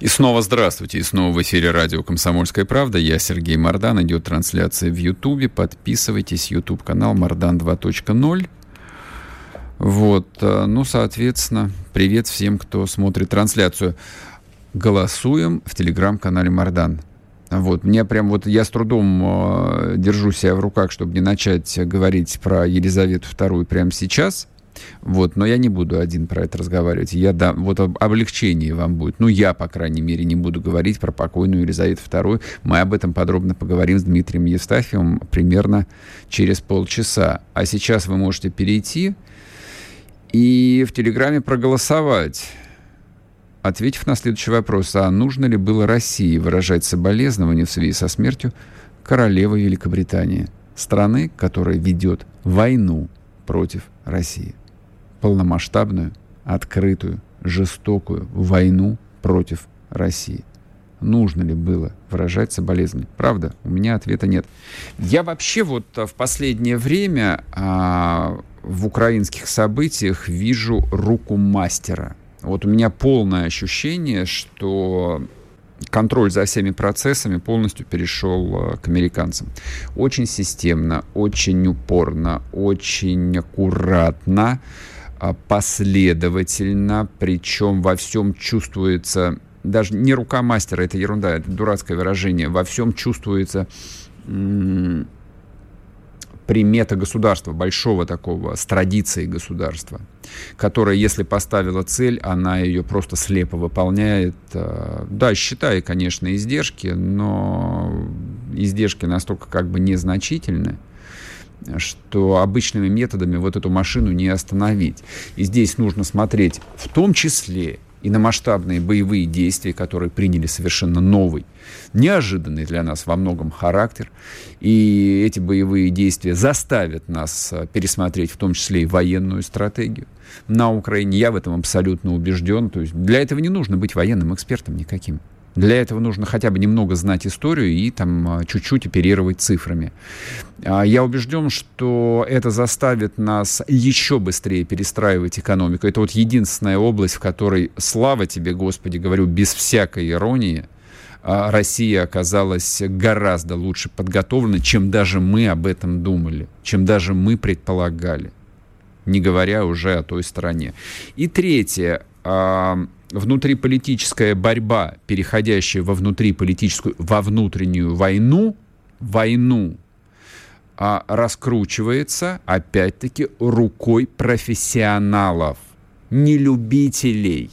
И снова здравствуйте. И снова в эфире радио «Комсомольская правда». Я Сергей Мордан. Идет трансляция в Ютубе. Подписывайтесь. Ютуб канал Мордан 2.0. Вот. Э, ну, соответственно, привет всем, кто смотрит трансляцию. Голосуем в телеграм-канале Мордан. Вот, мне прям вот, я с трудом э, держу себя в руках, чтобы не начать говорить про Елизавету II прямо сейчас. Вот, но я не буду один про это разговаривать. Я дам, вот об, облегчение вам будет. Ну, я, по крайней мере, не буду говорить про покойную Елизавету II. Мы об этом подробно поговорим с Дмитрием Евстафьевым примерно через полчаса. А сейчас вы можете перейти и в Телеграме проголосовать ответив на следующий вопрос, а нужно ли было России выражать соболезнования в связи со смертью королевы Великобритании, страны, которая ведет войну против России. Полномасштабную, открытую, жестокую войну против России. Нужно ли было выражать соболезнования? Правда, у меня ответа нет. Я вообще вот в последнее время а, в украинских событиях вижу руку мастера – вот у меня полное ощущение, что контроль за всеми процессами полностью перешел э, к американцам. Очень системно, очень упорно, очень аккуратно, последовательно, причем во всем чувствуется, даже не рука мастера, это ерунда, это дурацкое выражение, во всем чувствуется примета государства, большого такого, с традицией государства, которая, если поставила цель, она ее просто слепо выполняет. Э, да, считая, конечно, издержки, но издержки настолько как бы незначительны, что обычными методами вот эту машину не остановить. И здесь нужно смотреть в том числе и на масштабные боевые действия, которые приняли совершенно новый, неожиданный для нас во многом характер. И эти боевые действия заставят нас э, пересмотреть в том числе и военную стратегию на Украине. Я в этом абсолютно убежден. То есть для этого не нужно быть военным экспертом никаким. Для этого нужно хотя бы немного знать историю и там а, чуть-чуть оперировать цифрами. А, я убежден, что это заставит нас еще быстрее перестраивать экономику. Это вот единственная область, в которой, слава тебе, Господи, говорю, без всякой иронии, а, Россия оказалась гораздо лучше подготовлена, чем даже мы об этом думали, чем даже мы предполагали, не говоря уже о той стороне. И третье, внутриполитическая борьба, переходящая во внутриполитическую, во внутреннюю войну, войну, а, раскручивается, опять-таки, рукой профессионалов, не любителей,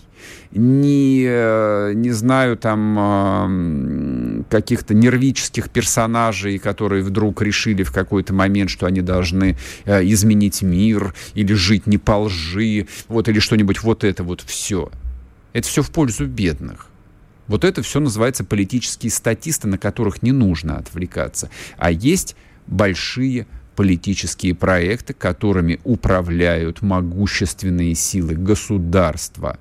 не, э, не знаю, там, каких-то нервических персонажей, которые вдруг решили в какой-то момент, что они должны э, изменить мир или жить не по лжи, вот, или что-нибудь вот это вот все – это все в пользу бедных. Вот это все называется политические статисты, на которых не нужно отвлекаться. А есть большие политические проекты, которыми управляют могущественные силы государства.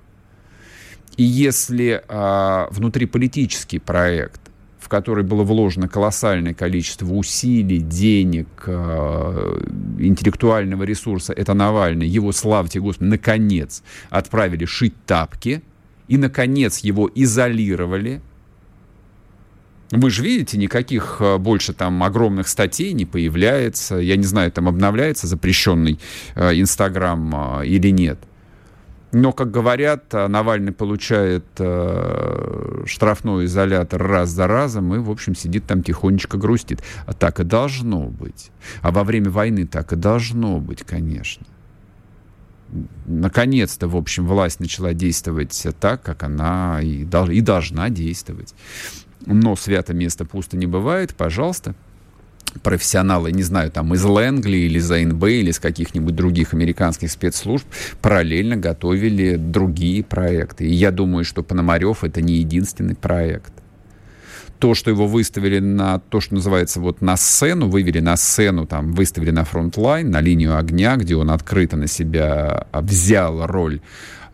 И если а, внутриполитический проект, в который было вложено колоссальное количество усилий, денег, а, интеллектуального ресурса, это Навальный, его, славьте Господи, наконец отправили шить тапки – и, наконец, его изолировали. Вы же видите, никаких э, больше там огромных статей не появляется. Я не знаю, там обновляется запрещенный э, Инстаграм э, или нет. Но, как говорят, Навальный получает э, штрафной изолятор раз за разом и, в общем, сидит там тихонечко грустит. А так и должно быть. А во время войны так и должно быть, конечно наконец-то, в общем, власть начала действовать так, как она и, дол- и должна действовать. Но свято место пусто не бывает, пожалуйста. профессионалы, не знаю, там из Лэнгли или из АНБ или из каких-нибудь других американских спецслужб параллельно готовили другие проекты. И я думаю, что Пономарев это не единственный проект. То, что его выставили на то, что называется вот на сцену, вывели на сцену, там, выставили на frontline, на линию огня, где он открыто на себя взял роль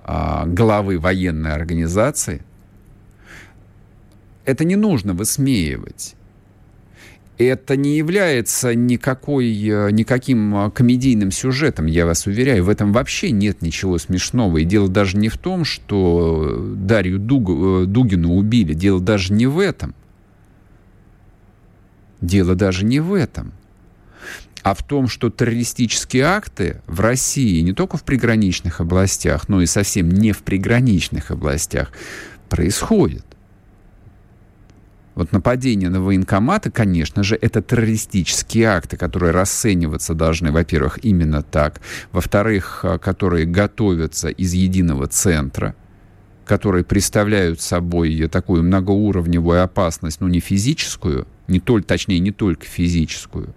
а, главы военной организации, это не нужно высмеивать это не является никакой, э, никаким э, комедийным сюжетом, я вас уверяю. В этом вообще нет ничего смешного. И дело даже не в том, что Дарью Дуг, Дугину убили. Дело даже не в этом. Дело даже не в этом. А в том, что террористические акты в России, не только в приграничных областях, но и совсем не в приграничных областях, происходят. Вот нападение на военкоматы, конечно же, это террористические акты, которые расцениваться должны, во-первых, именно так, во-вторых, э, которые готовятся из единого центра, которые представляют собой такую многоуровневую опасность, ну не физическую, не только, точнее не только физическую,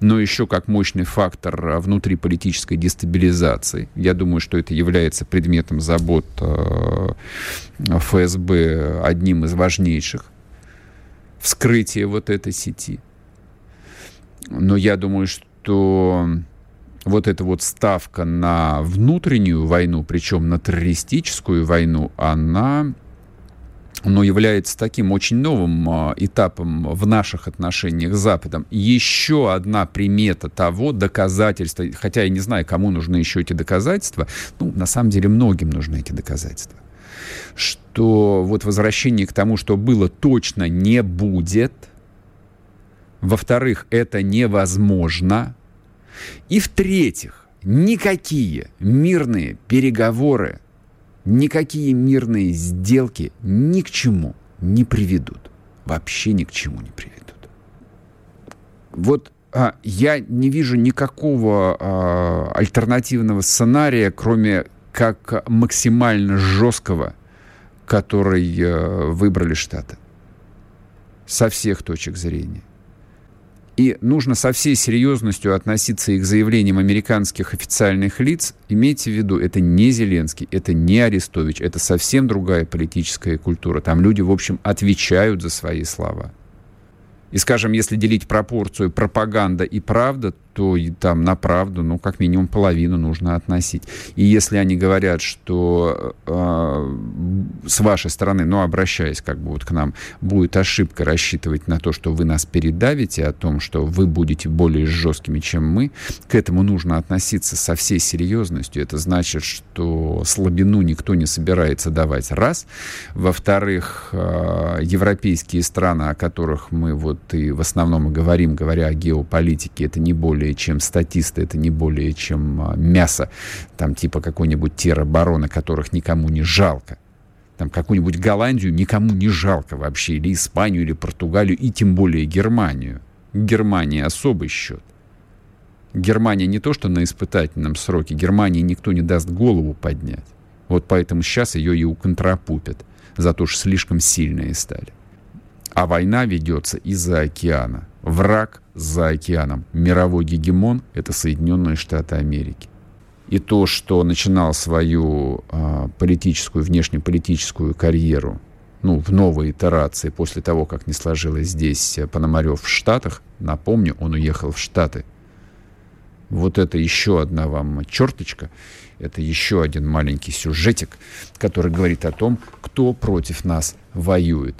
но еще как мощный фактор э, внутриполитической дестабилизации. Я думаю, что это является предметом забот э, ФСБ одним из важнейших вскрытие вот этой сети. Но я думаю, что вот эта вот ставка на внутреннюю войну, причем на террористическую войну, она но является таким очень новым э, этапом в наших отношениях с Западом. Еще одна примета того доказательства, хотя я не знаю, кому нужны еще эти доказательства, ну, на самом деле многим нужны эти доказательства что вот возвращение к тому, что было, точно не будет. Во-вторых, это невозможно. И в-третьих, никакие мирные переговоры, никакие мирные сделки ни к чему не приведут. Вообще ни к чему не приведут. Вот а, я не вижу никакого а, альтернативного сценария, кроме как максимально жесткого который э, выбрали Штаты. Со всех точек зрения. И нужно со всей серьезностью относиться и к заявлениям американских официальных лиц. Имейте в виду, это не Зеленский, это не Арестович, это совсем другая политическая культура. Там люди, в общем, отвечают за свои слова. И, скажем, если делить пропорцию пропаганда и правда, то и там на правду, ну, как минимум половину нужно относить. И если они говорят, что э, с вашей стороны, ну, обращаясь как бы вот к нам, будет ошибка рассчитывать на то, что вы нас передавите, о том, что вы будете более жесткими, чем мы, к этому нужно относиться со всей серьезностью. Это значит, что слабину никто не собирается давать. Раз. Во-вторых, э, европейские страны, о которых мы вот и в основном и говорим, говоря о геополитике, это не более более чем статисты, это не более чем а, мясо, там типа какой-нибудь теробороны, которых никому не жалко. Там какую-нибудь Голландию никому не жалко вообще, или Испанию, или Португалию, и тем более Германию. Германия особый счет. Германия не то, что на испытательном сроке, Германии никто не даст голову поднять. Вот поэтому сейчас ее и уконтропупят, за то, что слишком сильные стали. А война ведется из-за океана. Враг за океаном. Мировой гегемон — это Соединенные Штаты Америки. И то, что начинал свою э, политическую, внешнеполитическую карьеру ну, в новой итерации после того, как не сложилось здесь Пономарев в Штатах, напомню, он уехал в Штаты. Вот это еще одна вам черточка, это еще один маленький сюжетик, который говорит о том, кто против нас воюет.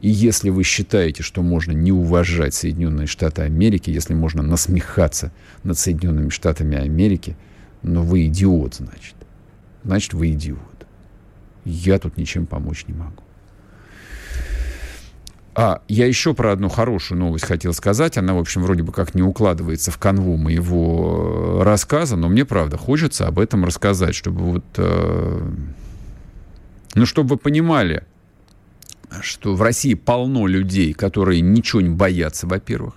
И если вы считаете, что можно не уважать Соединенные Штаты Америки, если можно насмехаться над Соединенными Штатами Америки, ну вы идиот, значит. Значит, вы идиот. Я тут ничем помочь не могу. А, я еще про одну хорошую новость хотел сказать. Она, в общем, вроде бы как не укладывается в канву моего рассказа, но мне, правда, хочется об этом рассказать, чтобы вот... Э, ну, чтобы вы понимали, что в России полно людей, которые ничего не боятся, во-первых.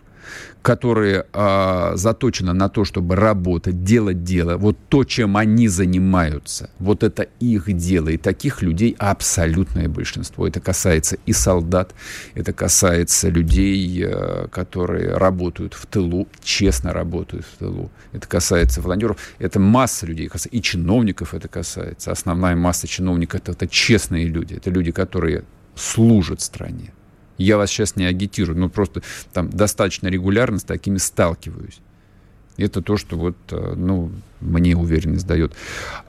которые а, заточены на то, чтобы работать, делать дело, вот то, чем они занимаются, вот это их дело. И таких людей абсолютное большинство. Это касается и солдат, это касается людей, а, которые работают в тылу, честно работают в тылу. Это касается волонтеров, это масса людей, и чиновников это касается. Основная масса чиновников это, это честные люди, это люди, которые служат стране. Я вас сейчас не агитирую, но просто там достаточно регулярно с такими сталкиваюсь. Это то, что вот, э, ну, мне уверенность дает.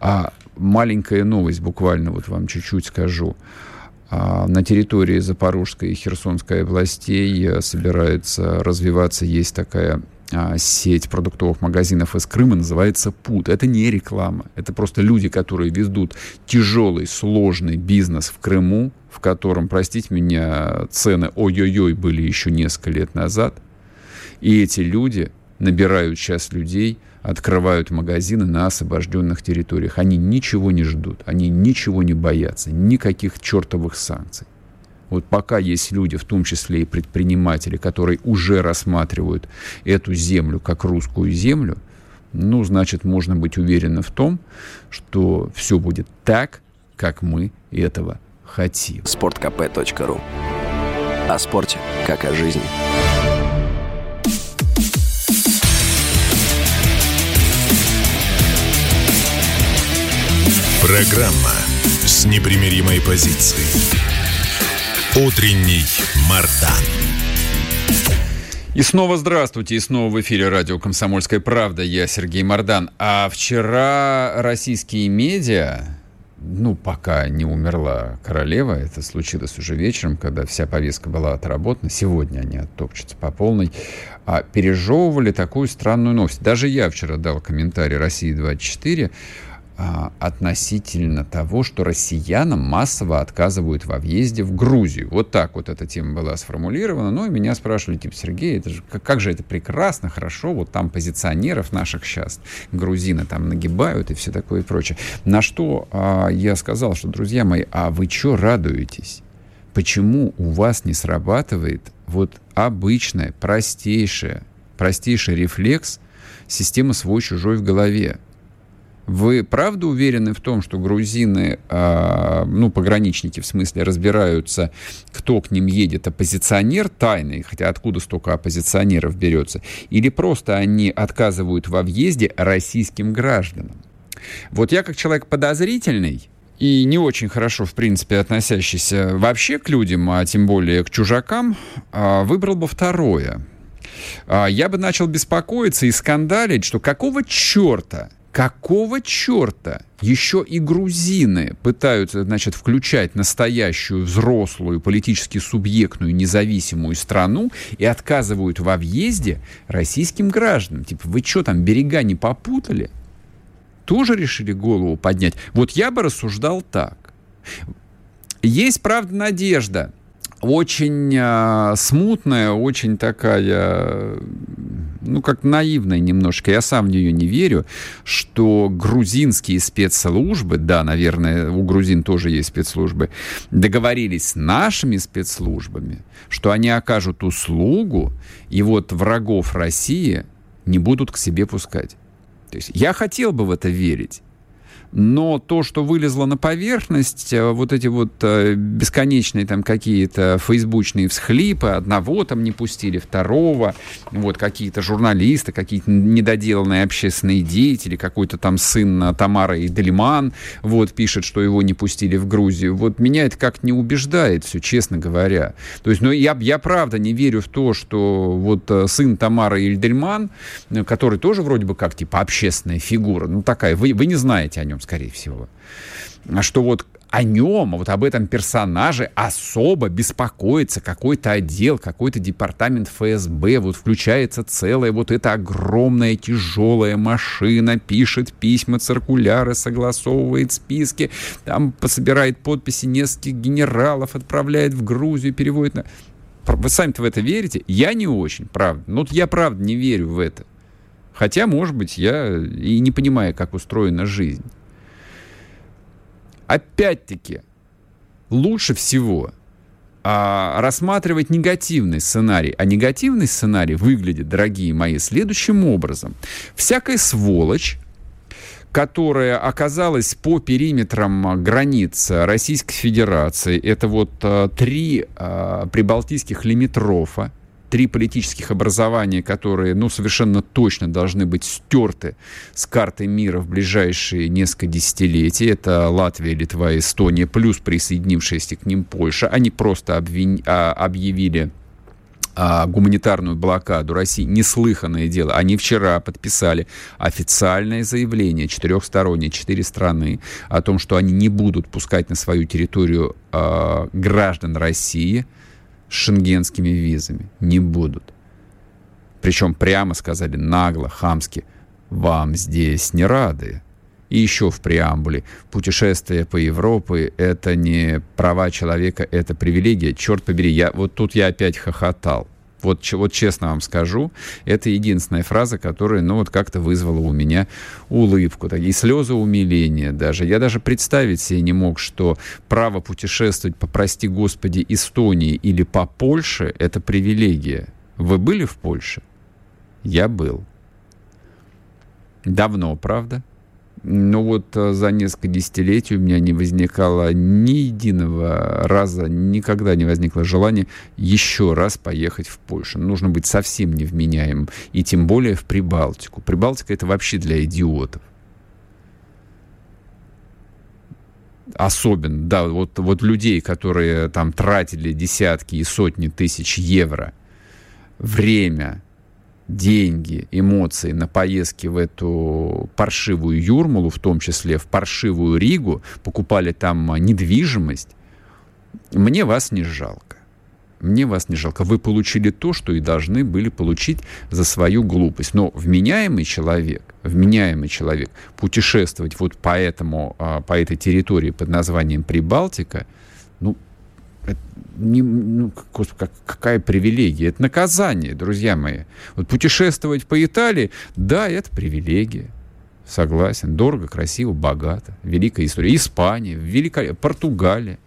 А маленькая новость, буквально вот вам чуть-чуть скажу. А, на территории Запорожской и Херсонской областей э, собирается развиваться, есть такая сеть продуктовых магазинов из Крыма называется ПУТ. Это не реклама. Это просто люди, которые ведут тяжелый, сложный бизнес в Крыму, в котором, простите меня, цены ой-ой-ой были еще несколько лет назад. И эти люди набирают сейчас людей, открывают магазины на освобожденных территориях. Они ничего не ждут, они ничего не боятся, никаких чертовых санкций. Вот пока есть люди, в том числе и предприниматели, которые уже рассматривают эту землю как русскую землю, ну, значит, можно быть уверенным в том, что все будет так, как мы этого хотим. Спорткп.ру О спорте, как о жизни. Программа с непримиримой позицией. Утренний Мардан. И снова здравствуйте, и снова в эфире радио «Комсомольская правда». Я Сергей Мордан. А вчера российские медиа ну, пока не умерла королева, это случилось уже вечером, когда вся повестка была отработана, сегодня они оттопчутся по полной, а пережевывали такую странную новость. Даже я вчера дал комментарий «России-24», а, относительно того, что россиянам массово отказывают во въезде в Грузию. Вот так вот эта тема была сформулирована. Ну, и меня спрашивали, типа, Сергей, это же, как, как же это прекрасно, хорошо, вот там позиционеров наших сейчас, грузины там нагибают и все такое и прочее. На что а, я сказал, что, друзья мои, а вы что радуетесь? Почему у вас не срабатывает вот обычная, простейшая, простейший рефлекс системы свой-чужой в голове? Вы правда уверены в том, что грузины, э, ну, пограничники в смысле, разбираются, кто к ним едет, оппозиционер тайный, хотя откуда столько оппозиционеров берется, или просто они отказывают во въезде российским гражданам? Вот я как человек подозрительный, и не очень хорошо, в принципе, относящийся вообще к людям, а тем более к чужакам, а, выбрал бы второе. А, я бы начал беспокоиться и скандалить, что какого черта Какого черта еще и грузины пытаются, значит, включать настоящую взрослую, политически субъектную, независимую страну и отказывают во въезде российским гражданам? Типа, вы что там, берега не попутали? Тоже решили голову поднять? Вот я бы рассуждал так. Есть, правда, надежда – очень э, смутная, очень такая, ну, как наивная немножко, я сам в нее не верю, что грузинские спецслужбы, да, наверное, у грузин тоже есть спецслужбы, договорились с нашими спецслужбами, что они окажут услугу, и вот врагов России не будут к себе пускать. То есть я хотел бы в это верить но то, что вылезло на поверхность, э, вот эти вот э, бесконечные там какие-то фейсбучные всхлипы, одного там не пустили, второго, вот какие-то журналисты, какие-то недоделанные общественные деятели, какой-то там сын Тамара Идельман, вот, пишет, что его не пустили в Грузию. Вот меня это как не убеждает все, честно говоря. То есть, ну, я, я правда не верю в то, что вот э, сын Тамара Ильдельман, который тоже вроде бы как типа общественная фигура, ну такая, вы, вы не знаете о нем, скорее всего. А что вот о нем, вот об этом персонаже особо беспокоится какой-то отдел, какой-то департамент ФСБ, вот включается целая вот эта огромная тяжелая машина, пишет письма, циркуляры, согласовывает списки, там пособирает подписи нескольких генералов, отправляет в Грузию, переводит на... Вы сами-то в это верите? Я не очень, правда. Ну, вот я правда не верю в это. Хотя, может быть, я и не понимаю, как устроена жизнь опять-таки, лучше всего а, рассматривать негативный сценарий. А негативный сценарий выглядит, дорогие мои, следующим образом. Всякая сволочь, которая оказалась по периметрам границ Российской Федерации, это вот а, три а, прибалтийских лимитрофа, три политических образования, которые, ну, совершенно точно должны быть стерты с карты мира в ближайшие несколько десятилетий. Это Латвия, Литва, Эстония, плюс присоединившаяся к ним Польша. Они просто обвин... а, объявили а, гуманитарную блокаду России, неслыханное дело. Они вчера подписали официальное заявление четырехстороннее, четыре страны, о том, что они не будут пускать на свою территорию а, граждан России – шенгенскими визами. Не будут. Причем прямо сказали нагло, хамски, вам здесь не рады. И еще в преамбуле. Путешествие по Европе – это не права человека, это привилегия. Черт побери, я, вот тут я опять хохотал. Вот, вот честно вам скажу, это единственная фраза, которая, ну, вот как-то вызвала у меня улыбку, и слезы умиления даже. Я даже представить себе не мог, что право путешествовать по, прости господи, Эстонии или по Польше – это привилегия. Вы были в Польше? Я был. Давно, правда? Но вот э, за несколько десятилетий у меня не возникало ни единого раза, никогда не возникло желания еще раз поехать в Польшу. Нужно быть совсем невменяемым, и тем более в Прибалтику. Прибалтика — это вообще для идиотов. Особенно, да, вот, вот людей, которые там тратили десятки и сотни тысяч евро, время, деньги, эмоции на поездки в эту паршивую Юрмалу, в том числе в паршивую Ригу, покупали там недвижимость, мне вас не жалко. Мне вас не жалко. Вы получили то, что и должны были получить за свою глупость. Но вменяемый человек, вменяемый человек, путешествовать вот по, этому, а, по этой территории под названием Прибалтика, ну, не, ну, как, какая привилегия? Это наказание, друзья мои. Вот путешествовать по Италии, да, это привилегия. Согласен. Дорого, красиво, богато. Великая история. Испания, Великая... Португалия.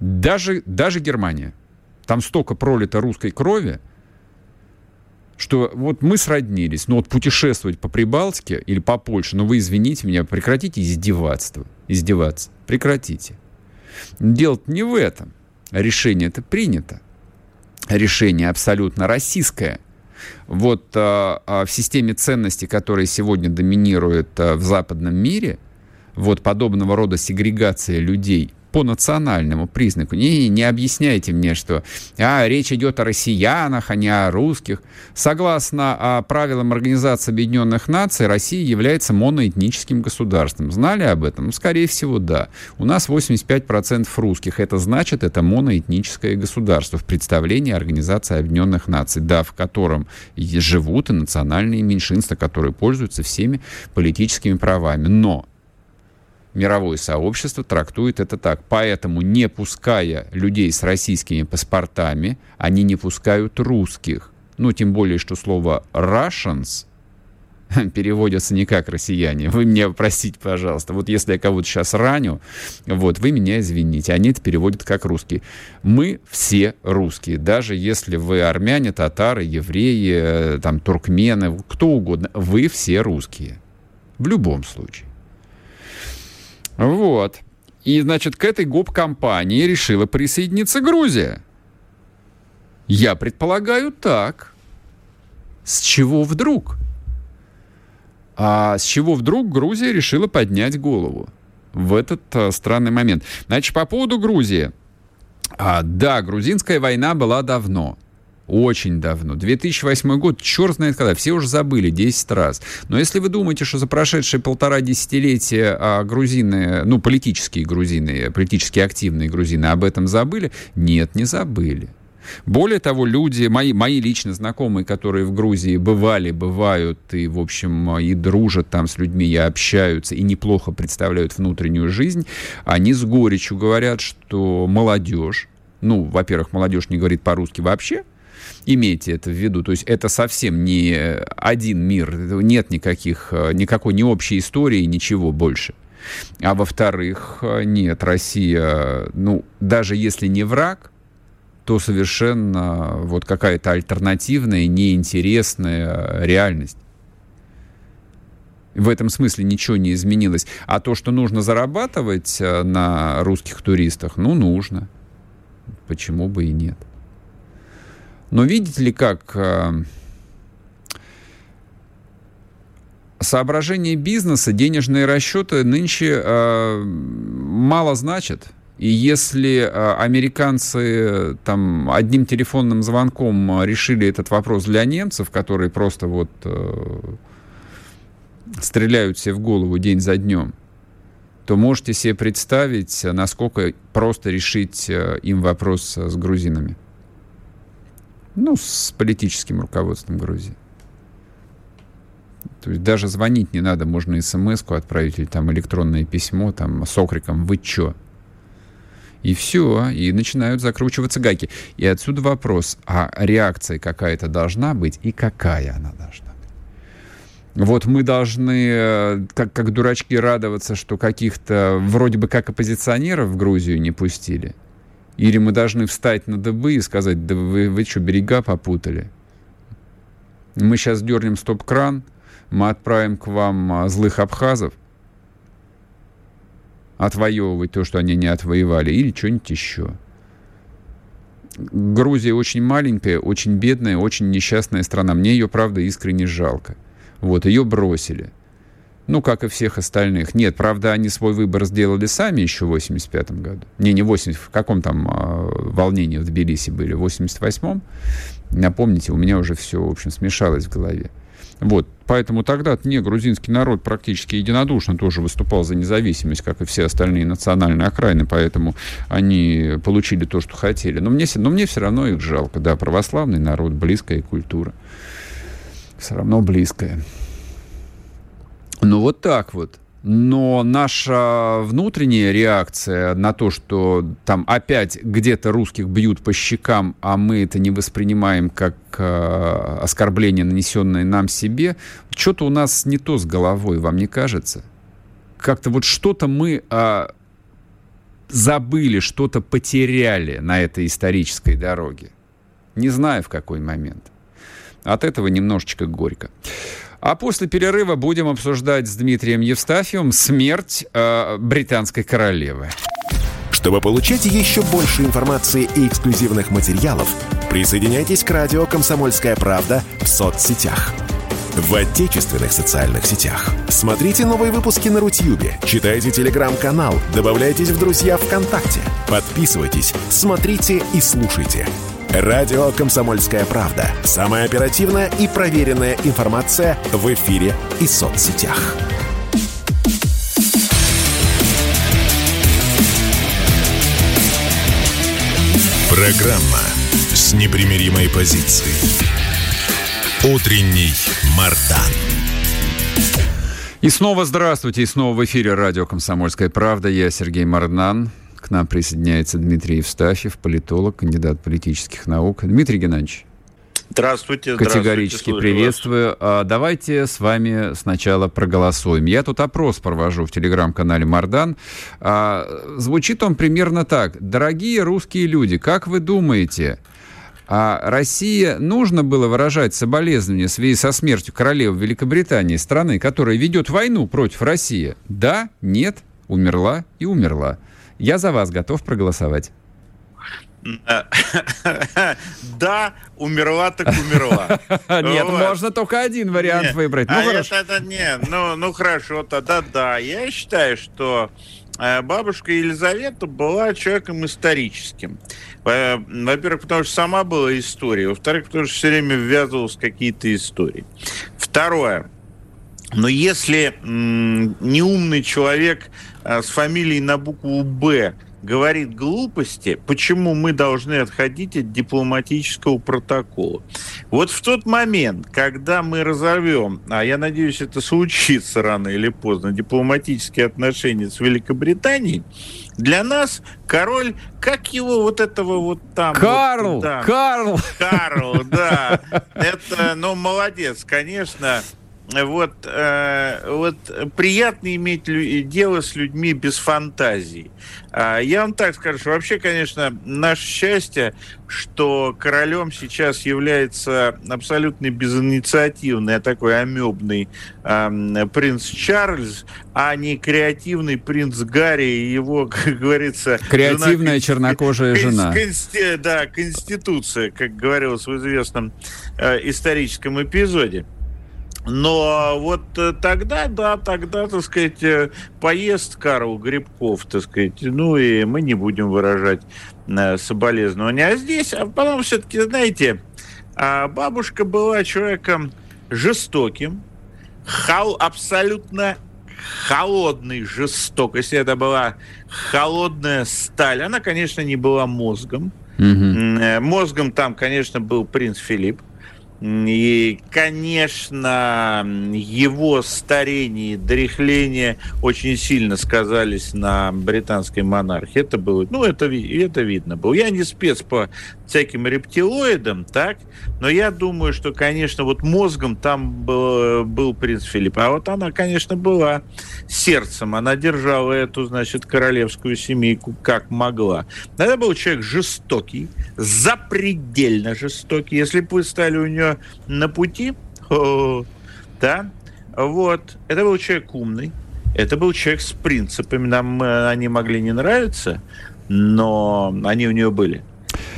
Даже, даже Германия. Там столько пролито русской крови, что вот мы сроднились, но вот путешествовать по Прибалтике или по Польше, ну вы извините меня, прекратите издеваться. Издеваться. Прекратите. Дело не в этом. Решение это принято. Решение абсолютно российское. Вот а, а, в системе ценностей, которая сегодня доминирует а, в западном мире, вот подобного рода сегрегация людей – по национальному признаку. Не, не объясняйте мне, что а, речь идет о россиянах, а не о русских. Согласно а, правилам Организации Объединенных Наций, Россия является моноэтническим государством. Знали об этом? Ну, скорее всего, да. У нас 85% русских. Это значит, это моноэтническое государство в представлении Организации Объединенных Наций, да, в котором живут и национальные меньшинства, которые пользуются всеми политическими правами. Но мировое сообщество трактует это так. Поэтому, не пуская людей с российскими паспортами, они не пускают русских. Ну, тем более, что слово «Russians» переводится не как россияне. Вы меня простите, пожалуйста. Вот если я кого-то сейчас раню, вот, вы меня извините. Они это переводят как русские. Мы все русские. Даже если вы армяне, татары, евреи, э, там, туркмены, кто угодно, вы все русские. В любом случае. Вот. И, значит, к этой гоп-компании решила присоединиться Грузия. Я предполагаю так. С чего вдруг? А с чего вдруг Грузия решила поднять голову в этот а, странный момент? Значит, по поводу Грузии. А, да, грузинская война была давно. Очень давно. 2008 год, черт знает когда, все уже забыли 10 раз. Но если вы думаете, что за прошедшие полтора десятилетия а, грузины, ну, политические грузины, политически активные грузины об этом забыли, нет, не забыли. Более того, люди, мои, мои лично знакомые, которые в Грузии бывали, бывают и, в общем, и дружат там с людьми, и общаются, и неплохо представляют внутреннюю жизнь, они с горечью говорят, что молодежь, ну, во-первых, молодежь не говорит по-русски вообще, Имейте это в виду. То есть это совсем не один мир. Нет никаких, никакой не общей истории, ничего больше. А во-вторых, нет, Россия, ну, даже если не враг, то совершенно вот какая-то альтернативная, неинтересная реальность. В этом смысле ничего не изменилось. А то, что нужно зарабатывать э, на русских туристах, ну, нужно. Почему бы и нет? Но видите ли, как э, соображение бизнеса, денежные расчеты нынче э, мало значат. И если э, американцы там одним телефонным звонком решили этот вопрос для немцев, которые просто вот стреляют себе в голову день за днем, то можете себе представить, насколько просто решить им вопрос с грузинами. Ну, с политическим руководством Грузии. То есть даже звонить не надо, можно смс-ку отправить или там электронное письмо там с окриком «Вы чё?». И все, и начинают закручиваться гайки. И отсюда вопрос, а реакция какая-то должна быть, и какая она должна быть? Вот мы должны, э, как, как дурачки, радоваться, что каких-то вроде бы как оппозиционеров в Грузию не пустили. Или мы должны встать на дыбы и сказать, да вы, вы что, берега попутали? Мы сейчас дернем стоп-кран, мы отправим к вам а, злых абхазов, отвоевывать то, что они не отвоевали, или что-нибудь еще. Грузия очень маленькая, очень бедная, очень несчастная страна. Мне ее, правда, искренне жалко. Вот, ее бросили. Ну, как и всех остальных. Нет, правда, они свой выбор сделали сами еще в 85 году. Не, не 80, в каком там э, волнении в Тбилиси были? В 88-м? Напомните, у меня уже все, в общем, смешалось в голове. Вот, поэтому тогда не грузинский народ практически единодушно тоже выступал за независимость, как и все остальные национальные окраины, поэтому они получили то, что хотели. Но мне, но мне все равно их жалко. Да, православный народ, близкая культура. Все равно близкая. Ну, вот так вот. Но наша внутренняя реакция на то, что там опять где-то русских бьют по щекам, а мы это не воспринимаем как э, оскорбление, нанесенное нам себе, что-то у нас не то с головой, вам не кажется? Как-то вот что-то мы э, забыли, что-то потеряли на этой исторической дороге. Не знаю, в какой момент. От этого немножечко горько. А после перерыва будем обсуждать с Дмитрием Евстафьевым смерть э, британской королевы. Чтобы получать еще больше информации и эксклюзивных материалов, присоединяйтесь к радио «Комсомольская правда» в соцсетях. В отечественных социальных сетях. Смотрите новые выпуски на Рутьюбе, читайте телеграм-канал, добавляйтесь в друзья ВКонтакте, подписывайтесь, смотрите и слушайте – Радио «Комсомольская правда». Самая оперативная и проверенная информация в эфире и соцсетях. Программа с непримиримой позицией. Утренний Мардан. И снова здравствуйте, и снова в эфире радио «Комсомольская правда». Я Сергей Мардан. К нам присоединяется Дмитрий Евстафьев, политолог, кандидат политических наук. Дмитрий Геннадьевич. Здравствуйте. Категорически здравствуйте, приветствую. А, давайте с вами сначала проголосуем. Я тут опрос провожу в телеграм-канале Мардан. А, звучит он примерно так. Дорогие русские люди, как вы думаете, а России нужно было выражать соболезнования в связи со смертью королевы Великобритании, страны, которая ведет войну против России? Да, нет, умерла и умерла. Я за вас готов проголосовать. Да, умерла так умерла. Нет, можно только один вариант выбрать. Ну, а хорошо. Это, нет, ну, ну хорошо, тогда да. Я считаю, что э, бабушка Елизавета была человеком историческим. Во-первых, потому что сама была история. Во-вторых, потому что все время ввязывалась в какие-то истории. Второе. Но если неумный человек с фамилией на букву «Б» говорит глупости, почему мы должны отходить от дипломатического протокола. Вот в тот момент, когда мы разорвем, а я надеюсь, это случится рано или поздно, дипломатические отношения с Великобританией, для нас король, как его вот этого вот там... Карл! Вот, да, Карл! Карл, да. Это, ну, молодец, конечно вот, э, вот приятно иметь дело с людьми без фантазии. А, я вам так скажу, что вообще, конечно, наше счастье, что королем сейчас является абсолютно безинициативный, а такой амебный э, принц Чарльз, а не креативный принц Гарри и его, как говорится... Креативная жена, чернокожая кон, жена. Консти, да, конституция, как говорилось в известном э, историческом эпизоде. Но вот э, тогда, да, тогда, так сказать, э, поезд Карл Грибков, так сказать, ну и мы не будем выражать э, соболезнования. А здесь, а потом все-таки, знаете, а бабушка была человеком жестоким, хал, абсолютно холодной жестокости. Это была холодная сталь. Она, конечно, не была мозгом. Mm-hmm. Мозгом там, конечно, был принц Филипп. И, конечно, его старение, дряхление очень сильно сказались на британской монархии. Это было, ну, это, это видно было. Я не спец по всяким рептилоидам, так, но я думаю, что, конечно, вот мозгом там был, был принц Филипп. А вот она, конечно, была сердцем. Она держала эту, значит, королевскую семейку как могла. Это был человек жестокий, запредельно жестокий. Если бы вы стали у нее на пути, да, вот, это был человек умный, это был человек с принципами. Нам э, они могли не нравиться, но они у нее были.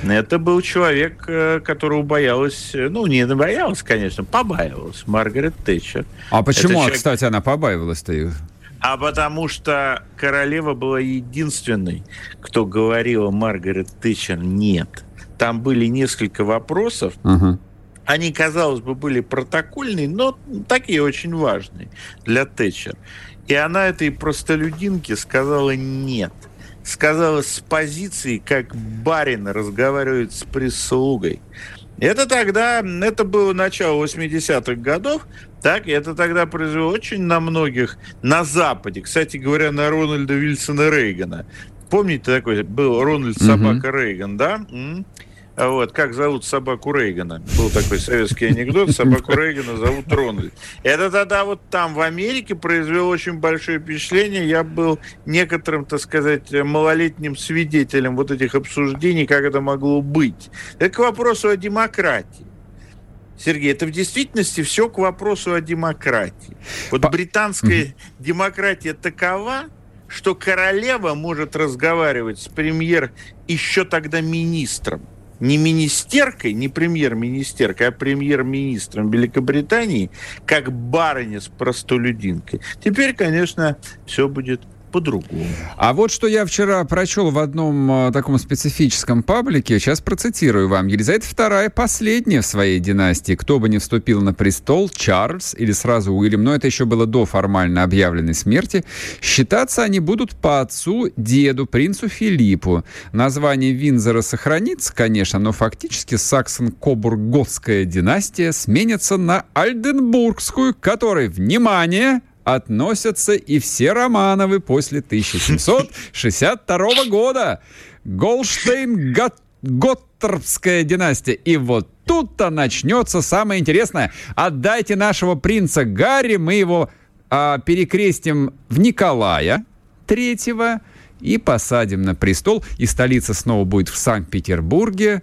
Это был человек, э, которого боялась, э, ну, не боялась, конечно, побаивалась Маргарет Тэтчер. А почему, человек... кстати, она побаивалась-то их? А потому что королева была единственной, кто говорила Маргарет Тэтчер «нет». Там были несколько вопросов, uh-huh. Они, казалось бы, были протокольные, но такие очень важные для Тэтчер. И она этой простолюдинке сказала «нет». Сказала с позиции, как барин разговаривает с прислугой. Это тогда, это было начало 80-х годов, так, и это тогда произвело очень на многих на Западе, кстати говоря, на Рональда Вильсона Рейгана. Помните такой был Рональд Собака mm-hmm. Рейган, да? Mm-hmm. А вот, как зовут собаку Рейгана. Был такой советский анекдот, собаку Рейгана зовут Рональд. Это тогда вот там, в Америке, произвело очень большое впечатление. Я был некоторым, так сказать, малолетним свидетелем вот этих обсуждений, как это могло быть. Это к вопросу о демократии. Сергей, это в действительности все к вопросу о демократии. Вот британская демократия такова, что королева может разговаривать с премьер еще тогда министром не министеркой, не премьер-министеркой, а премьер-министром Великобритании, как барыня с простолюдинкой. Теперь, конечно, все будет по-другому. А вот что я вчера прочел в одном э, таком специфическом паблике, сейчас процитирую вам. Елизавета II последняя в своей династии. Кто бы ни вступил на престол, Чарльз или сразу Уильям, но это еще было до формально объявленной смерти, считаться они будут по отцу, деду, принцу Филиппу. Название Винзора сохранится, конечно, но фактически Саксон-Кобурготская династия сменится на Альденбургскую, которой, внимание, относятся и все Романовы после 1762 года. Голштейн Готтербская династия. И вот тут-то начнется самое интересное. Отдайте нашего принца Гарри, мы его а, перекрестим в Николая третьего и посадим на престол. И столица снова будет в Санкт-Петербурге.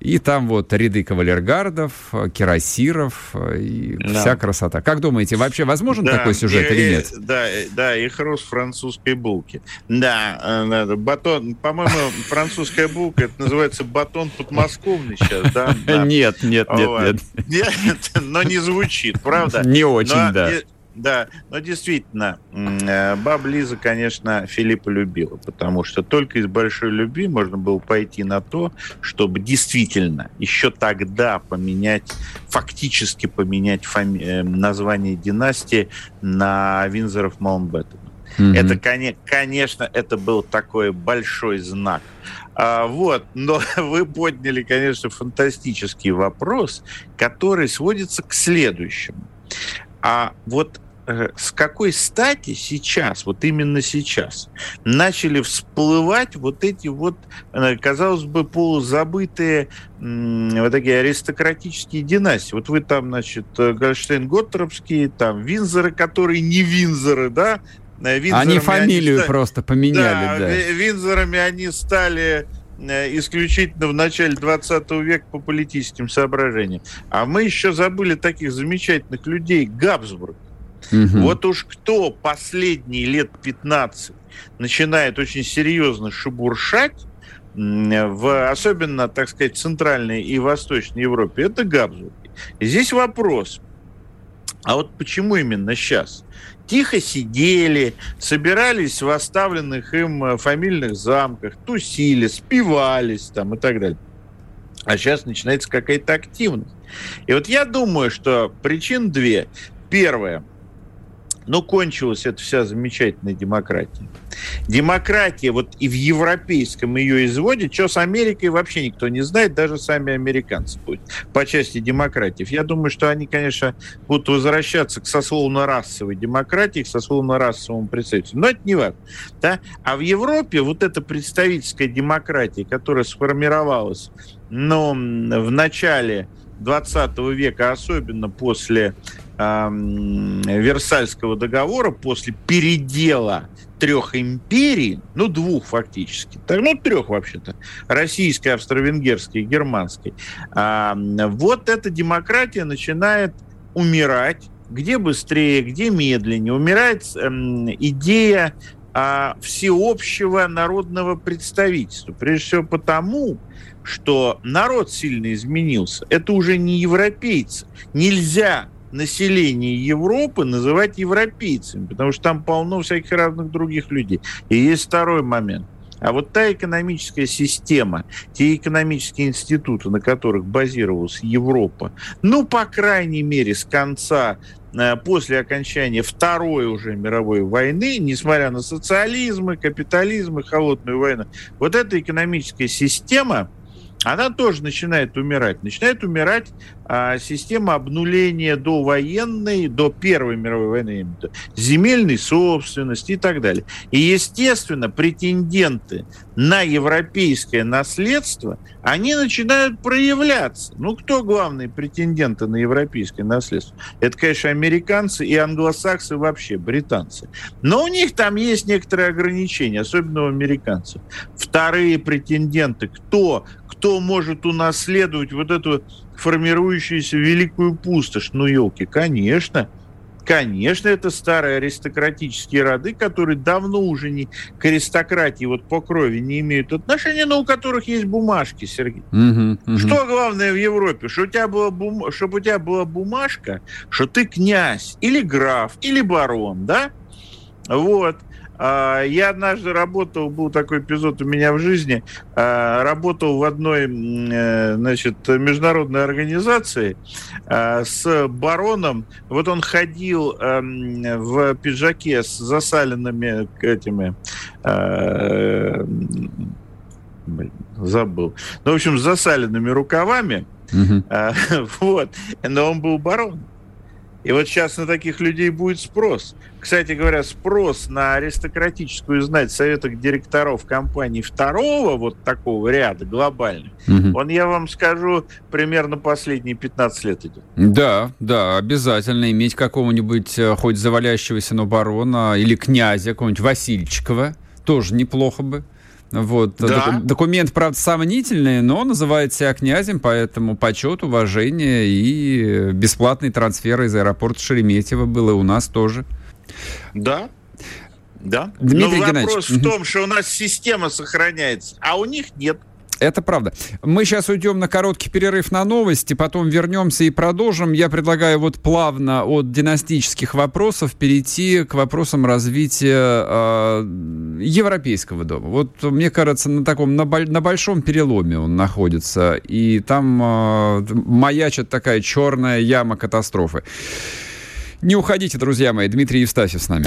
И там вот ряды кавалергардов, кирасиров и да. вся красота. Как думаете, вообще возможен да, такой сюжет и, или нет? Да, да, и хруст французской булки. Да, э, батон, по-моему, французская булка, это называется батон подмосковный сейчас, да? Нет, нет, нет, нет. Нет, но не звучит, правда? Не очень, да. Да, но действительно, э, баба Лиза, конечно, Филиппа любила, потому что только из большой любви можно было пойти на то, чтобы действительно еще тогда поменять, фактически поменять фами- э, название династии на Винзоров Маунтбеттен. Mm-hmm. Это, конечно, это был такой большой знак. А, вот, но вы подняли, конечно, фантастический вопрос, который сводится к следующему. А вот с какой стати сейчас, вот именно сейчас, начали всплывать вот эти вот, э, казалось бы, полузабытые вот такие аристократические династии. Вот вы там, значит, Гольштейн-Готтеровские, там Винзоры, которые не Винзоры, да, Винзорами они фамилию они просто поменяли, да. да. Винзорами они стали Э, исключительно в начале 20 века по политическим соображениям. А мы еще забыли таких замечательных людей, Габсбург. Угу. Вот уж кто последние лет 15 начинает очень серьезно шебуршать, в, особенно, так сказать, Центральной и Восточной Европе, это Габсбург. здесь вопрос, а вот почему именно сейчас? тихо сидели, собирались в оставленных им э, фамильных замках, тусили, спивались там и так далее. А сейчас начинается какая-то активность. И вот я думаю, что причин две. Первое – но кончилась эта вся замечательная демократия. Демократия вот и в европейском ее изводе, что с Америкой вообще никто не знает, даже сами американцы будут по части демократии. Я думаю, что они, конечно, будут возвращаться к сословно-расовой демократии, к сословно-расовому представительству. Но это не важно. Да? А в Европе вот эта представительская демократия, которая сформировалась ну, в начале 20 века, особенно после Версальского договора после передела трех империй, ну, двух фактически, так, ну, трех вообще-то, российской, австро-венгерской и германской, вот эта демократия начинает умирать, где быстрее, где медленнее. Умирает эм, идея а, всеобщего народного представительства. Прежде всего потому, что народ сильно изменился. Это уже не европейцы. Нельзя население Европы называть европейцами, потому что там полно всяких разных других людей. И есть второй момент. А вот та экономическая система, те экономические институты, на которых базировалась Европа, ну, по крайней мере, с конца э, после окончания Второй уже мировой войны, несмотря на социализм, и капитализм и холодную войну, вот эта экономическая система, она тоже начинает умирать. Начинает умирать а, система обнуления до военной, до Первой мировой войны, земельной собственности и так далее. И, естественно, претенденты на европейское наследство, они начинают проявляться. Ну, кто главные претенденты на европейское наследство? Это, конечно, американцы и англосаксы вообще, британцы. Но у них там есть некоторые ограничения, особенно у американцев. Вторые претенденты, кто, кто может унаследовать вот эту формирующуюся великую пустошь. Ну, елки, конечно. Конечно, это старые аристократические роды, которые давно уже не к аристократии вот по крови не имеют отношения, но у которых есть бумажки, Сергей. Угу, угу. Что главное в Европе? Что у тебя была бум... Чтобы у тебя была бумажка, что ты князь или граф или барон, да? Вот. А, я однажды работал, был такой эпизод у меня в жизни, а, работал в одной э, значит, международной организации а, с бароном. Вот он ходил эм, в пиджаке с засаленными этими забыл. Ну, в общем, с засаленными рукавами. Угу. Вот. Но он был барон. И вот сейчас на таких людей будет спрос. Кстати говоря, спрос на аристократическую знать советах директоров компаний второго вот такого ряда глобальных, угу. он, я вам скажу, примерно последние 15 лет идет. Да, да, обязательно иметь какого-нибудь э, хоть завалящегося, но барона или князя, какого-нибудь Васильчикова, тоже неплохо бы. Вот. Да. Документ, правда, сомнительный, но называет себя князем, поэтому почет, уважение и бесплатный трансфер из аэропорта Шереметьево было у нас тоже. Да, да. Дмитрий Но вопрос Геннадьевич. в том, что у нас система сохраняется, а у них нет. Это правда. Мы сейчас уйдем на короткий перерыв на новости, потом вернемся и продолжим. Я предлагаю вот плавно от династических вопросов перейти к вопросам развития э, европейского дома. Вот мне кажется, на таком на, на большом переломе он находится, и там э, маячит такая черная яма катастрофы. Не уходите, друзья мои. Дмитрий Евстафьев с нами.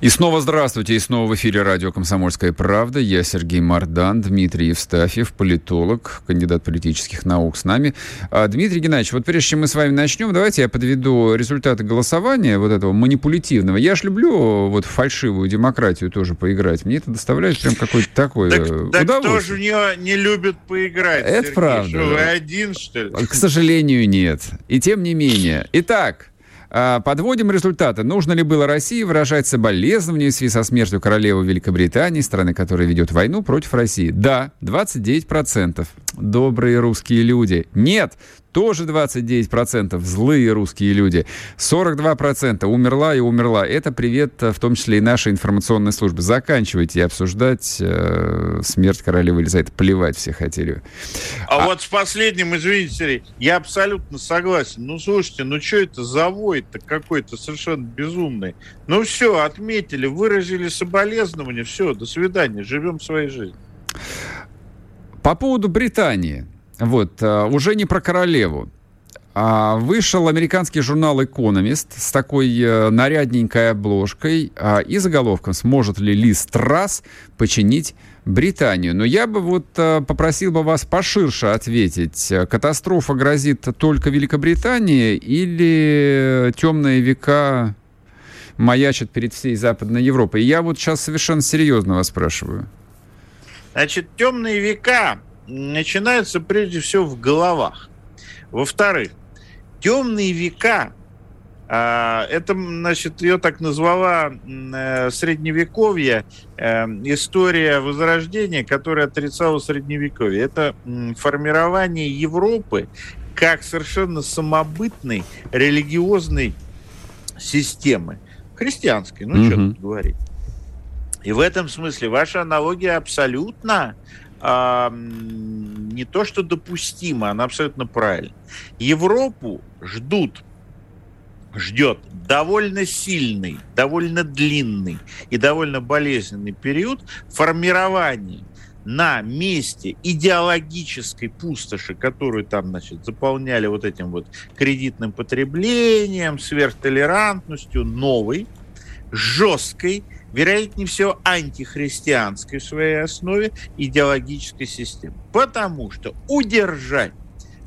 И снова здравствуйте, и снова в эфире радио «Комсомольская правда». Я Сергей Мардан, Дмитрий Евстафьев, политолог, кандидат политических наук с нами. А, Дмитрий Геннадьевич, вот прежде чем мы с вами начнем, давайте я подведу результаты голосования вот этого манипулятивного. Я ж люблю вот фальшивую демократию тоже поиграть. Мне это доставляет прям какое-то такое так, удовольствие. Так кто же не, не любит поиграть, Это Сергей? правда. Что, вы один, что ли? К сожалению, нет. И тем не менее. Итак, Подводим результаты. Нужно ли было России выражать соболезнования в связи со смертью королевы Великобритании, страны, которая ведет войну против России? Да, 29%. Добрые русские люди. Нет, тоже 29% злые русские люди. 42% умерла и умерла. Это привет в том числе и нашей информационной службы. Заканчивайте обсуждать э, смерть королевы Елизаветы. Плевать все хотели. А, а вот с последним, извините, Сергей, я абсолютно согласен. Ну, слушайте, ну что это за вой-то какой-то совершенно безумный? Ну все, отметили, выразили соболезнования, все, до свидания, живем своей жизнью. По поводу Британии. Вот, уже не про королеву. А вышел американский журнал Economist с такой э, нарядненькой обложкой а, и заголовком «Сможет ли Лиз Трасс починить Британию?» Но я бы вот а, попросил бы вас поширше ответить. Катастрофа грозит только Великобритании или темные века маячат перед всей Западной Европой? Я вот сейчас совершенно серьезно вас спрашиваю. Значит, темные века начинаются прежде всего в головах. Во-вторых, темные века, а, это, значит, ее так назвала э, средневековье, э, история Возрождения, которая отрицала средневековье. Это формирование Европы как совершенно самобытной религиозной системы. Христианской, ну, mm-hmm. что тут говорить. И в этом смысле ваша аналогия абсолютно а, не то что допустима, она абсолютно правильна. Европу ждут, ждет довольно сильный, довольно длинный и довольно болезненный период формирования на месте идеологической пустоши, которую там, значит, заполняли вот этим вот кредитным потреблением, сверхтолерантностью, новой, жесткой, вероятнее всего, антихристианской в своей основе идеологической системы. Потому что удержать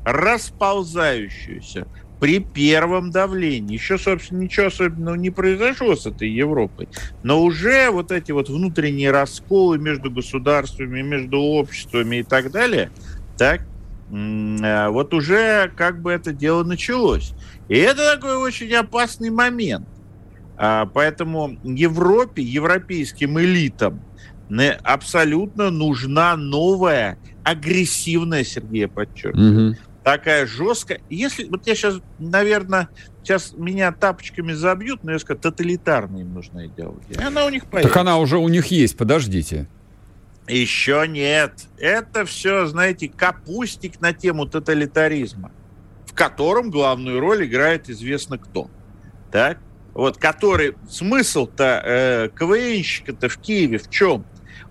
расползающуюся при первом давлении. Еще, собственно, ничего особенного не произошло с этой Европой. Но уже вот эти вот внутренние расколы между государствами, между обществами и так далее, так, э, вот уже как бы это дело началось. И это такой очень опасный момент. А, поэтому Европе, европейским элитам абсолютно нужна новая, агрессивная, Сергей подчеркиваю, угу. такая жесткая. Если, вот я сейчас, наверное, сейчас меня тапочками забьют, но я скажу, тоталитарная им нужна идеология. Она у них появится. Так она уже у них есть, подождите. Еще нет. Это все, знаете, капустик на тему тоталитаризма, в котором главную роль играет известно кто. Так? Вот, который смысл-то э, КВНщика-то в Киеве в чем?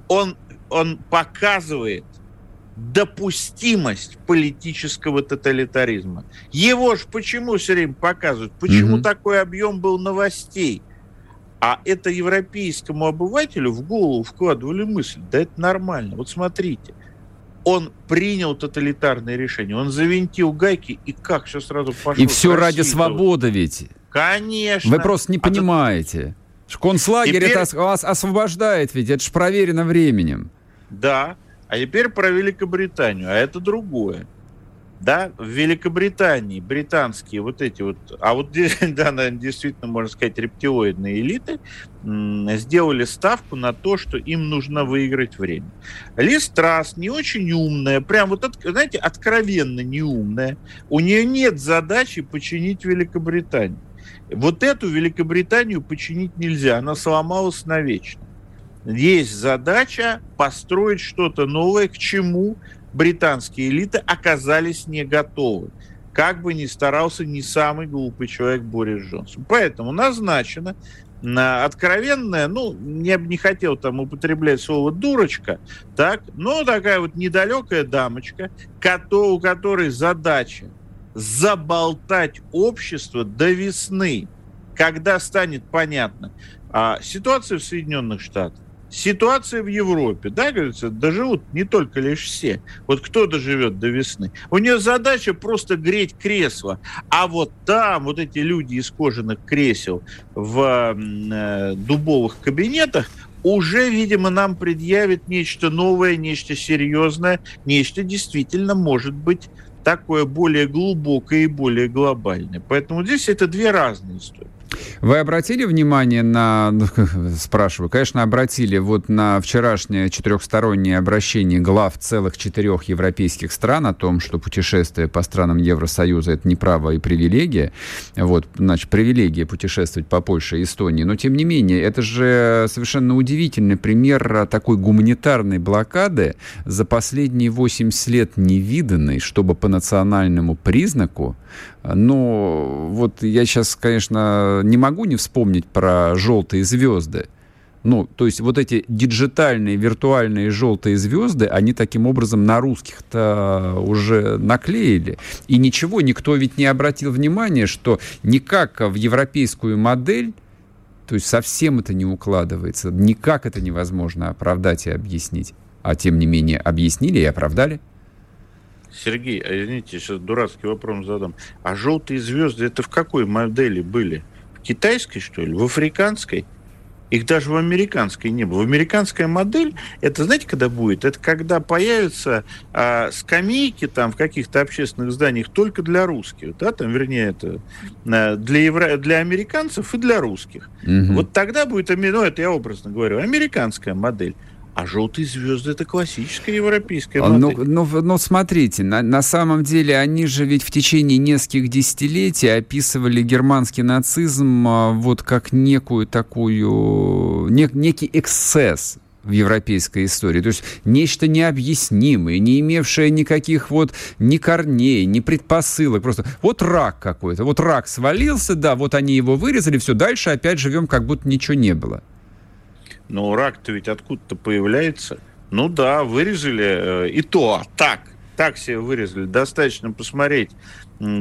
Он, он показывает допустимость политического тоталитаризма. Его ж почему все время показывают? Почему угу. такой объем был новостей? А это европейскому обывателю в голову вкладывали мысль, да это нормально. Вот смотрите, он принял тоталитарное решение, он завинтил гайки, и как все сразу пошло. И все ради свободы ведь. Конечно. Вы просто не а понимаете. А Концлагерь теперь... это вас освобождает ведь, это же проверено временем. Да, а теперь про Великобританию, а это другое да, в Великобритании британские вот эти вот, а вот да, действительно, можно сказать, рептилоидные элиты сделали ставку на то, что им нужно выиграть время. Лиз Трасс не очень умная, прям вот, знаете, откровенно неумная. У нее нет задачи починить Великобританию. Вот эту Великобританию починить нельзя, она сломалась навечно. Есть задача построить что-то новое, к чему британские элиты оказались не готовы. Как бы ни старался не самый глупый человек Борис Джонсон. Поэтому назначено на откровенная, ну, я бы не хотел там употреблять слово дурочка, так, но такая вот недалекая дамочка, у которой задача заболтать общество до весны, когда станет понятно, а ситуация в Соединенных Штатах, ситуация в Европе, да, говорится, доживут не только лишь все. Вот кто доживет до весны? У нее задача просто греть кресло. А вот там вот эти люди из кожаных кресел в э, дубовых кабинетах уже, видимо, нам предъявит нечто новое, нечто серьезное, нечто действительно может быть такое более глубокое и более глобальное. Поэтому здесь это две разные истории. Вы обратили внимание на, ну, спрашиваю, конечно, обратили вот на вчерашнее четырехстороннее обращение глав целых четырех европейских стран о том, что путешествие по странам Евросоюза это не право и привилегия. Вот, значит, привилегия путешествовать по Польше и Эстонии. Но, тем не менее, это же совершенно удивительный пример такой гуманитарной блокады за последние 80 лет невиданной, чтобы по национальному признаку но вот я сейчас, конечно, не могу не вспомнить про желтые звезды. Ну, то есть вот эти диджитальные, виртуальные желтые звезды, они таким образом на русских-то уже наклеили. И ничего, никто ведь не обратил внимания, что никак в европейскую модель, то есть совсем это не укладывается, никак это невозможно оправдать и объяснить. А тем не менее объяснили и оправдали. Сергей, а извините, сейчас дурацкий вопрос задам. А желтые звезды это в какой модели были? Китайской, что ли? В африканской? Их даже в американской не было. В американская модель, это знаете, когда будет? Это когда появятся а, скамейки там в каких-то общественных зданиях только для русских, да, там, вернее, это а, для, евро... для американцев и для русских. Угу. Вот тогда будет, ну, это я образно говорю, американская модель. А желтые звезды это классическая европейская а, модель. Ну, ну, ну смотрите, на, на самом деле они же ведь в течение нескольких десятилетий описывали германский нацизм а, вот как некую такую, не, некий эксцесс в европейской истории. То есть нечто необъяснимое, не имевшее никаких вот ни корней, ни предпосылок. Просто вот рак какой-то. Вот рак свалился, да, вот они его вырезали, все, дальше опять живем, как будто ничего не было. Но рак-то ведь откуда-то появляется. Ну да, вырезали э, и то, так, так себе вырезали. Достаточно посмотреть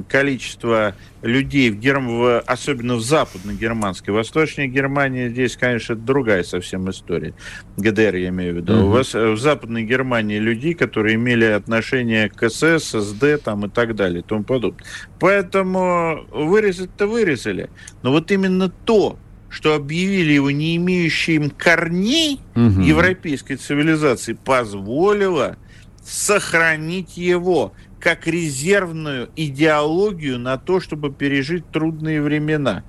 количество людей, в Герм... особенно в западной германской. Восточная Германия здесь, конечно, другая совсем история. ГДР, я имею в виду. Mm-hmm. У вас в Западной Германии людей, которые имели отношение к СС, СД там, и так далее, и тому подобное. Поэтому вырезать-то вырезали. Но вот именно то, что объявили его не имеющим корней угу. европейской цивилизации, позволило сохранить его как резервную идеологию на то, чтобы пережить трудные времена.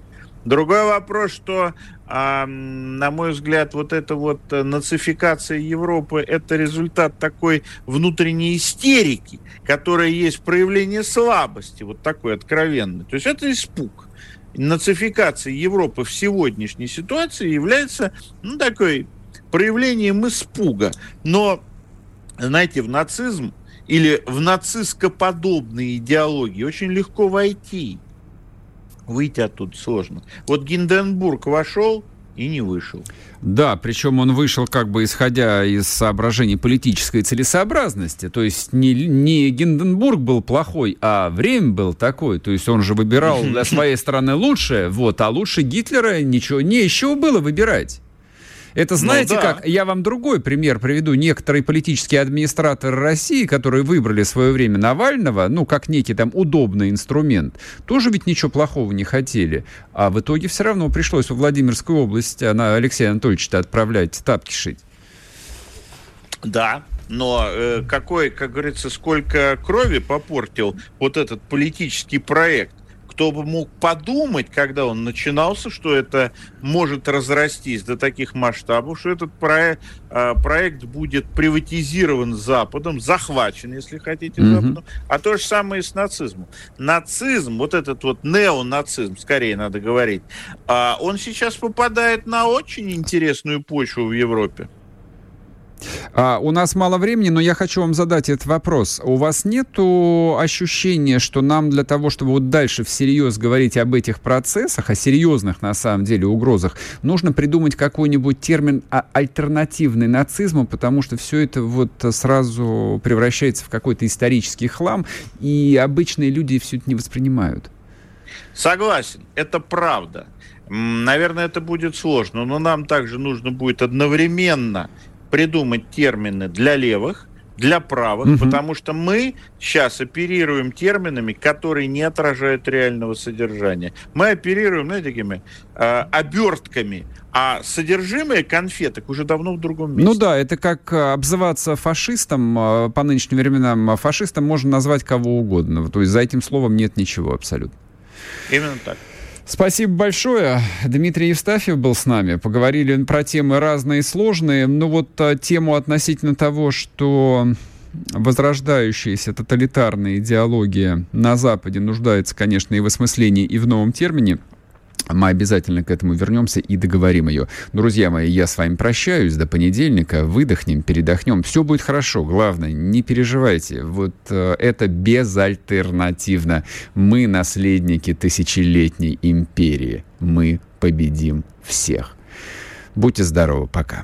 Другой вопрос, что, э, на мой взгляд, вот эта вот нацификация Европы – это результат такой внутренней истерики, которая есть проявление слабости, вот такой откровенной. То есть это испуг нацификация Европы в сегодняшней ситуации является ну, такой проявлением испуга. Но, знаете, в нацизм или в нацистско-подобные идеологии очень легко войти. Выйти оттуда сложно. Вот Гинденбург вошел, и не вышел. Да, причем он вышел как бы исходя из соображений политической целесообразности. То есть не, не Гинденбург был плохой, а время было такое. То есть он же выбирал для своей страны лучшее, вот, а лучше Гитлера ничего не еще было выбирать. Это ну знаете ну, да. как? Я вам другой пример приведу. Некоторые политические администраторы России, которые выбрали в свое время Навального, ну, как некий там удобный инструмент, тоже ведь ничего плохого не хотели. А в итоге все равно пришлось во Владимирскую область на Алексея Анатольевича отправлять тапки шить. Да, но э, какой, как говорится, сколько крови попортил вот этот политический проект, кто бы мог подумать, когда он начинался, что это может разрастись до таких масштабов, что этот проект, а, проект будет приватизирован Западом, захвачен, если хотите, mm-hmm. Западом, а то же самое и с нацизмом. Нацизм, вот этот вот неонацизм, скорее надо говорить, а, он сейчас попадает на очень интересную почву в Европе. А, у нас мало времени, но я хочу вам задать этот вопрос. У вас нет ощущения, что нам для того, чтобы вот дальше всерьез говорить об этих процессах, о серьезных на самом деле угрозах, нужно придумать какой-нибудь термин а, альтернативный нацизму, потому что все это вот сразу превращается в какой-то исторический хлам, и обычные люди все это не воспринимают. Согласен, это правда. Наверное, это будет сложно, но нам также нужно будет одновременно придумать термины для левых, для правых, угу. потому что мы сейчас оперируем терминами, которые не отражают реального содержания. Мы оперируем, знаете, такими э, обертками, а содержимое конфеток уже давно в другом месте. Ну да, это как э, обзываться фашистом э, по нынешним временам. Фашистом можно назвать кого угодно. То есть за этим словом нет ничего абсолютно. Именно так. Спасибо большое. Дмитрий Евстафьев был с нами. Поговорили про темы разные и сложные. Ну вот а, тему относительно того, что возрождающаяся тоталитарная идеология на Западе нуждается, конечно, и в осмыслении, и в новом термине – мы обязательно к этому вернемся и договорим ее. Друзья мои, я с вами прощаюсь до понедельника. Выдохнем, передохнем. Все будет хорошо. Главное, не переживайте. Вот э, это безальтернативно. Мы наследники тысячелетней империи. Мы победим всех. Будьте здоровы. Пока.